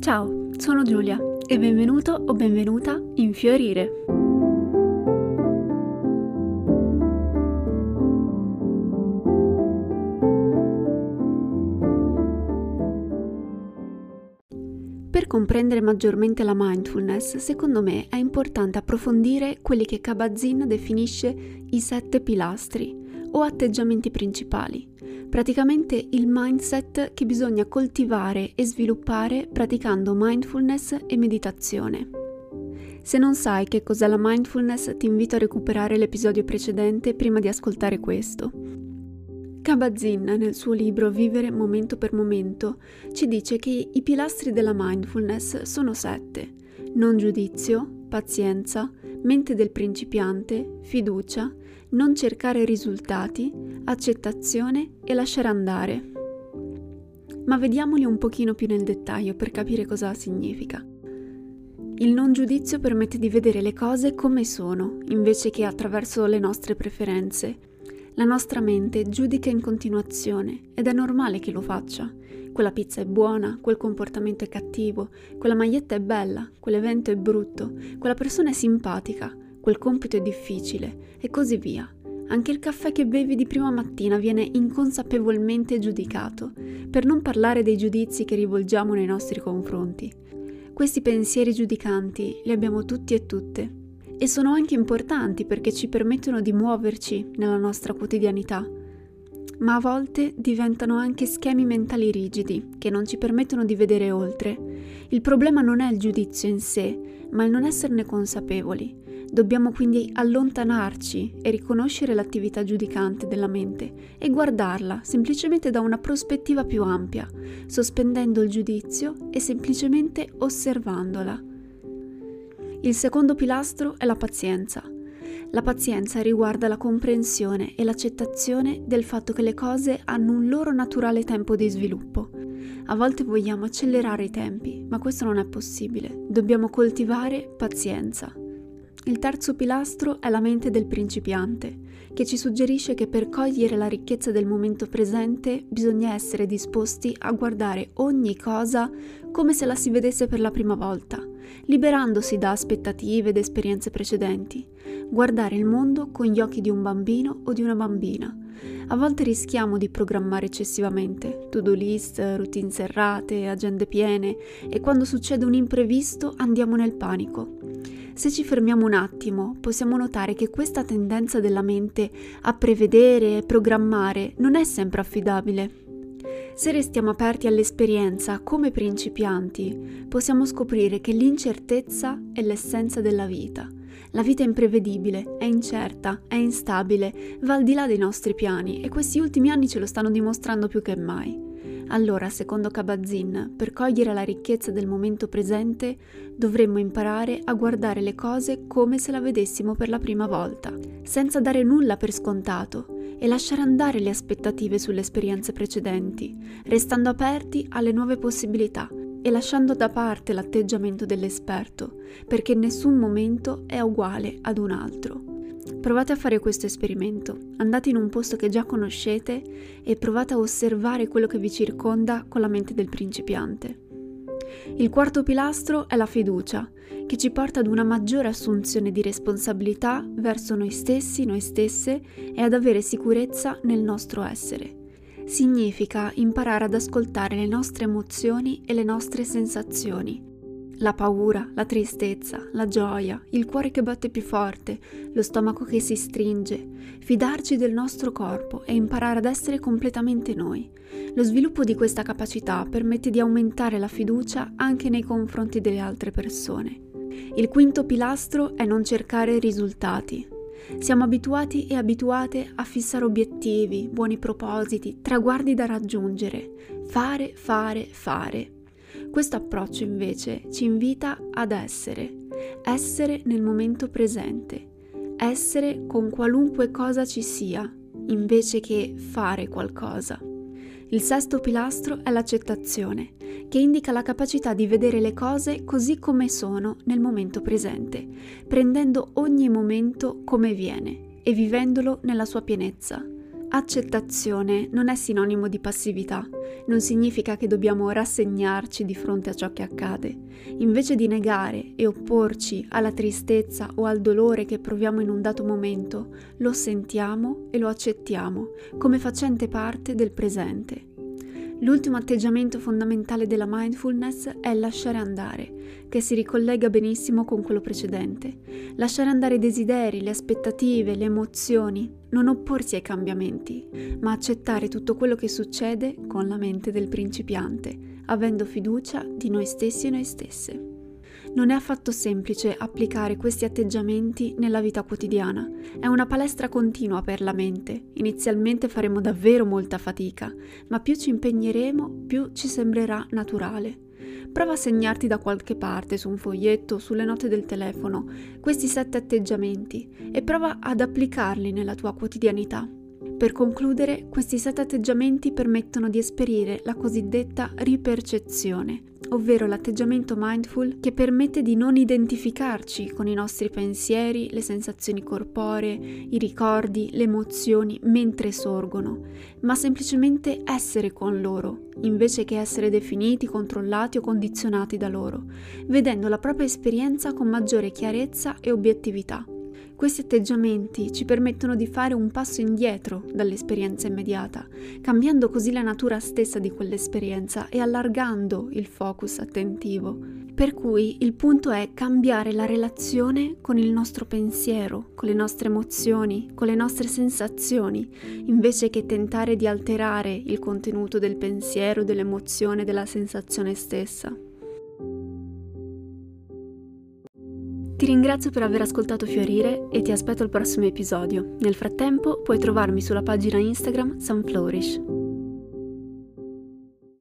Ciao, sono Giulia e benvenuto o benvenuta in Fiorire. Per comprendere maggiormente la mindfulness, secondo me è importante approfondire quelli che Kabat-Zinn definisce i sette pilastri o atteggiamenti principali, praticamente il mindset che bisogna coltivare e sviluppare praticando mindfulness e meditazione. Se non sai che cos'è la mindfulness, ti invito a recuperare l'episodio precedente prima di ascoltare questo. Kabat-Zinn, nel suo libro Vivere momento per momento, ci dice che i pilastri della mindfulness sono sette: non giudizio, pazienza, mente del principiante, fiducia, non cercare risultati, accettazione e lasciare andare. Ma vediamoli un pochino più nel dettaglio per capire cosa significa. Il non giudizio permette di vedere le cose come sono, invece che attraverso le nostre preferenze. La nostra mente giudica in continuazione ed è normale che lo faccia. Quella pizza è buona, quel comportamento è cattivo, quella maglietta è bella, quell'evento è brutto, quella persona è simpatica, quel compito è difficile e così via. Anche il caffè che bevi di prima mattina viene inconsapevolmente giudicato, per non parlare dei giudizi che rivolgiamo nei nostri confronti. Questi pensieri giudicanti li abbiamo tutti e tutte e sono anche importanti perché ci permettono di muoverci nella nostra quotidianità, ma a volte diventano anche schemi mentali rigidi che non ci permettono di vedere oltre. Il problema non è il giudizio in sé, ma il non esserne consapevoli. Dobbiamo quindi allontanarci e riconoscere l'attività giudicante della mente e guardarla semplicemente da una prospettiva più ampia, sospendendo il giudizio e semplicemente osservandola. Il secondo pilastro è la pazienza. La pazienza riguarda la comprensione e l'accettazione del fatto che le cose hanno un loro naturale tempo di sviluppo. A volte vogliamo accelerare i tempi, ma questo non è possibile. Dobbiamo coltivare pazienza. Il terzo pilastro è la mente del principiante, che ci suggerisce che per cogliere la ricchezza del momento presente bisogna essere disposti a guardare ogni cosa come se la si vedesse per la prima volta, liberandosi da aspettative ed esperienze precedenti, guardare il mondo con gli occhi di un bambino o di una bambina. A volte rischiamo di programmare eccessivamente, to-do list, routine serrate, agende piene e quando succede un imprevisto andiamo nel panico. Se ci fermiamo un attimo, possiamo notare che questa tendenza della mente a prevedere e programmare non è sempre affidabile. Se restiamo aperti all'esperienza come principianti, possiamo scoprire che l'incertezza è l'essenza della vita. La vita è imprevedibile, è incerta, è instabile, va al di là dei nostri piani e questi ultimi anni ce lo stanno dimostrando più che mai. Allora, secondo Kabat-Zinn, per cogliere la ricchezza del momento presente, dovremmo imparare a guardare le cose come se la vedessimo per la prima volta, senza dare nulla per scontato e lasciare andare le aspettative sulle esperienze precedenti, restando aperti alle nuove possibilità e lasciando da parte l'atteggiamento dell'esperto, perché nessun momento è uguale ad un altro. Provate a fare questo esperimento. Andate in un posto che già conoscete e provate a osservare quello che vi circonda con la mente del principiante. Il quarto pilastro è la fiducia, che ci porta ad una maggiore assunzione di responsabilità verso noi stessi, noi stesse e ad avere sicurezza nel nostro essere. Significa imparare ad ascoltare le nostre emozioni e le nostre sensazioni la paura, la tristezza, la gioia, il cuore che batte più forte, lo stomaco che si stringe, fidarci del nostro corpo e imparare ad essere completamente noi. Lo sviluppo di questa capacità permette di aumentare la fiducia anche nei confronti delle altre persone. Il quinto pilastro è non cercare risultati. Siamo abituati e abituate a fissare obiettivi, buoni propositi, traguardi da raggiungere, fare, fare, fare. Questo approccio invece ci invita ad essere, essere nel momento presente, essere con qualunque cosa ci sia, invece che fare qualcosa. Il sesto pilastro è l'accettazione, che indica la capacità di vedere le cose così come sono nel momento presente, prendendo ogni momento come viene e vivendolo nella sua pienezza. Accettazione non è sinonimo di passività, non significa che dobbiamo rassegnarci di fronte a ciò che accade. Invece di negare e opporci alla tristezza o al dolore che proviamo in un dato momento, lo sentiamo e lo accettiamo come facente parte del presente. L'ultimo atteggiamento fondamentale della mindfulness è lasciare andare, che si ricollega benissimo con quello precedente. Lasciare andare i desideri, le aspettative, le emozioni, non opporsi ai cambiamenti, ma accettare tutto quello che succede con la mente del principiante, avendo fiducia di noi stessi e noi stesse. Non è affatto semplice applicare questi atteggiamenti nella vita quotidiana. È una palestra continua per la mente. Inizialmente faremo davvero molta fatica, ma più ci impegneremo, più ci sembrerà naturale. Prova a segnarti da qualche parte, su un foglietto sulle note del telefono, questi sette atteggiamenti e prova ad applicarli nella tua quotidianità. Per concludere, questi sette atteggiamenti permettono di esperire la cosiddetta ripercezione, ovvero l'atteggiamento mindful che permette di non identificarci con i nostri pensieri, le sensazioni corporee, i ricordi, le emozioni mentre sorgono, ma semplicemente essere con loro, invece che essere definiti, controllati o condizionati da loro, vedendo la propria esperienza con maggiore chiarezza e obiettività. Questi atteggiamenti ci permettono di fare un passo indietro dall'esperienza immediata, cambiando così la natura stessa di quell'esperienza e allargando il focus attentivo. Per cui il punto è cambiare la relazione con il nostro pensiero, con le nostre emozioni, con le nostre sensazioni, invece che tentare di alterare il contenuto del pensiero, dell'emozione, della sensazione stessa. Ti ringrazio per aver ascoltato Fiorire e ti aspetto al prossimo episodio. Nel frattempo puoi trovarmi sulla pagina Instagram Sunflourish.